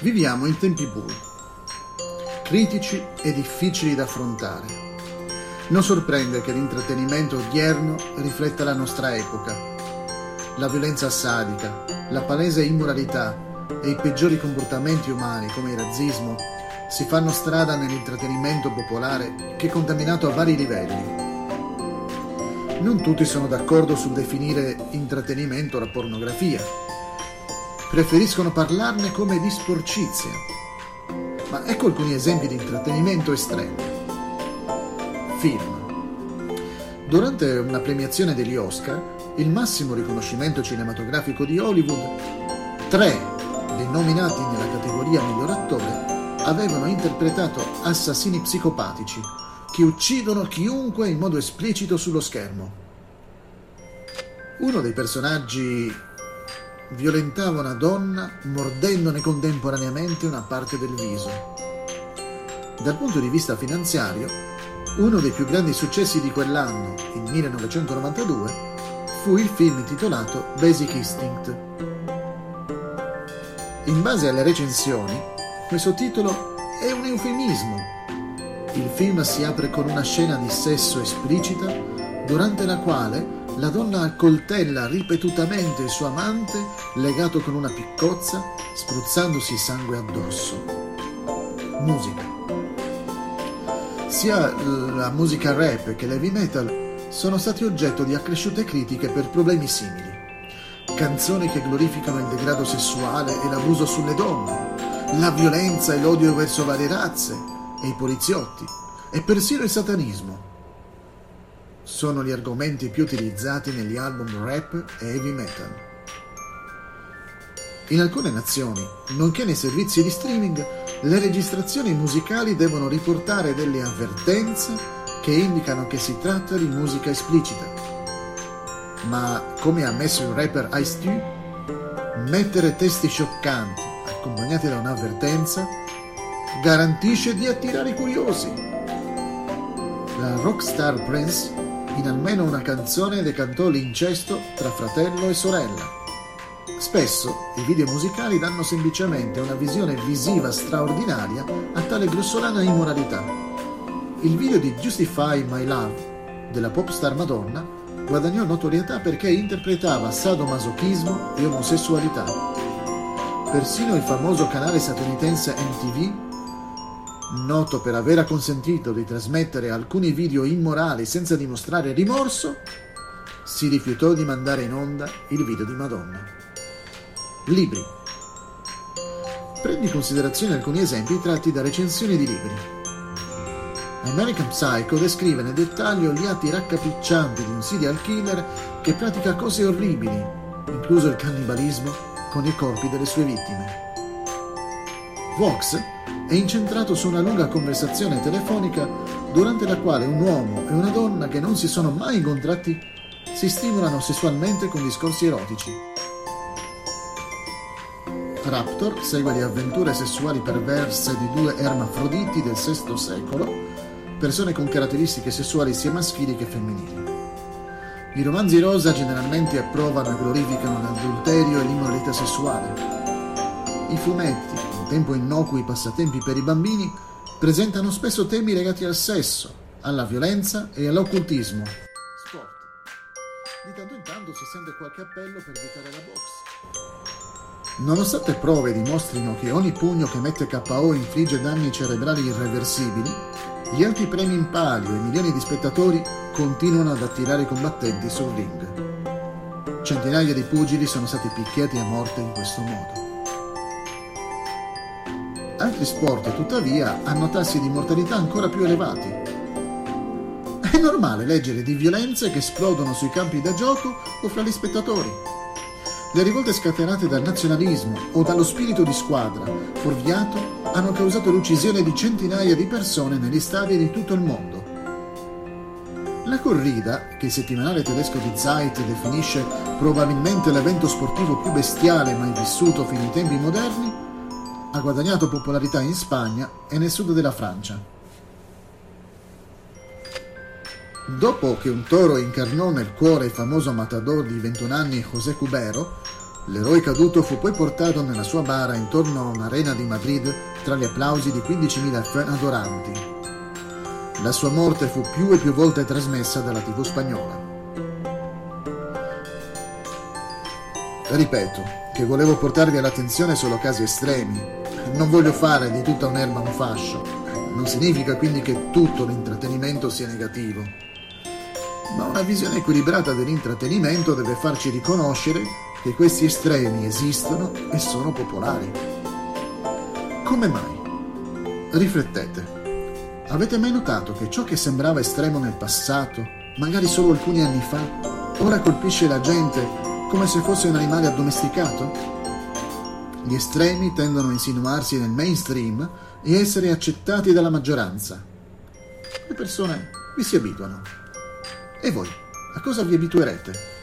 Viviamo in tempi bui, critici e difficili da affrontare. Non sorprende che l'intrattenimento odierno rifletta la nostra epoca. La violenza sadica, la palese immoralità e i peggiori comportamenti umani come il razzismo si fanno strada nell'intrattenimento popolare che è contaminato a vari livelli. Non tutti sono d'accordo sul definire intrattenimento la pornografia, preferiscono parlarne come di sporcizia. Ma ecco alcuni esempi di intrattenimento estremo. Film. Durante una premiazione degli Oscar, il massimo riconoscimento cinematografico di Hollywood, tre dei nominati nella categoria miglior attore avevano interpretato assassini psicopatici che uccidono chiunque in modo esplicito sullo schermo. Uno dei personaggi violentava una donna mordendone contemporaneamente una parte del viso. Dal punto di vista finanziario, uno dei più grandi successi di quell'anno, il 1992, fu il film intitolato Basic Instinct. In base alle recensioni, questo titolo è un eufemismo. Il film si apre con una scena di sesso esplicita durante la quale la donna accoltella ripetutamente il suo amante legato con una piccozza, spruzzandosi sangue addosso. Musica. Sia la musica rap che l'heavy metal sono stati oggetto di accresciute critiche per problemi simili. Canzoni che glorificano il degrado sessuale e l'abuso sulle donne, la violenza e l'odio verso varie razze e i poliziotti, e persino il satanismo sono gli argomenti più utilizzati negli album rap e heavy metal. In alcune nazioni, nonché nei servizi di streaming, le registrazioni musicali devono riportare delle avvertenze che indicano che si tratta di musica esplicita. Ma, come ha ammesso il rapper Ice-T, mettere testi scioccanti accompagnati da un'avvertenza garantisce di attirare i curiosi. La rockstar Prince in almeno una canzone decantò l'incesto tra fratello e sorella. Spesso i video musicali danno semplicemente una visione visiva straordinaria a tale grossolana immoralità. Il video di Justify My Love della popstar Madonna guadagnò notorietà perché interpretava sadomasochismo e omosessualità. Persino il famoso canale statunitense MTV noto per aver acconsentito di trasmettere alcuni video immorali senza dimostrare rimorso, si rifiutò di mandare in onda il video di Madonna. Libri. Prendi in considerazione alcuni esempi tratti da recensioni di libri. American Psycho descrive nel dettaglio gli atti raccapriccianti di un serial killer che pratica cose orribili, incluso il cannibalismo, con i corpi delle sue vittime. Vox è incentrato su una lunga conversazione telefonica durante la quale un uomo e una donna che non si sono mai incontrati si stimolano sessualmente con discorsi erotici. Raptor segue le avventure sessuali perverse di due ermafroditi del VI secolo, persone con caratteristiche sessuali sia maschili che femminili. I romanzi rosa generalmente approvano e glorificano l'adulterio e l'immoralità sessuale. I fumetti, tempo innocui passatempi per i bambini, presentano spesso temi legati al sesso, alla violenza e all'occultismo. Sport. Di tanto in tanto si sente qualche appello per vietare la box. Nonostante prove dimostrino che ogni pugno che mette KO infligge danni cerebrali irreversibili, gli alti premi in palio e milioni di spettatori continuano ad attirare i combattenti sul ring. Centinaia di pugili sono stati picchiati a morte in questo modo. Altri sport, tuttavia, hanno tassi di mortalità ancora più elevati. È normale leggere di violenze che esplodono sui campi da gioco o fra gli spettatori. Le rivolte scatenate dal nazionalismo o dallo spirito di squadra fuorviato hanno causato l'uccisione di centinaia di persone negli stadi di tutto il mondo. La corrida, che il settimanale tedesco di Zeit definisce probabilmente l'evento sportivo più bestiale mai vissuto fino ai tempi moderni, ha guadagnato popolarità in Spagna e nel sud della Francia. Dopo che un toro incarnò nel cuore il famoso matador di 21 anni José Cubero, L'eroe caduto fu poi portato nella sua bara intorno a un'arena di Madrid tra gli applausi di 15.000 fan adoranti. La sua morte fu più e più volte trasmessa dalla TV spagnola. Ripeto che volevo portarvi all'attenzione solo casi estremi. Non voglio fare di tutta un'erba un fascio. Non significa quindi che tutto l'intrattenimento sia negativo. Ma una visione equilibrata dell'intrattenimento deve farci riconoscere che questi estremi esistono e sono popolari. Come mai? Riflettete. Avete mai notato che ciò che sembrava estremo nel passato, magari solo alcuni anni fa, ora colpisce la gente come se fosse un animale addomesticato? Gli estremi tendono a insinuarsi nel mainstream e essere accettati dalla maggioranza. Le persone vi si abituano. E voi, a cosa vi abituerete?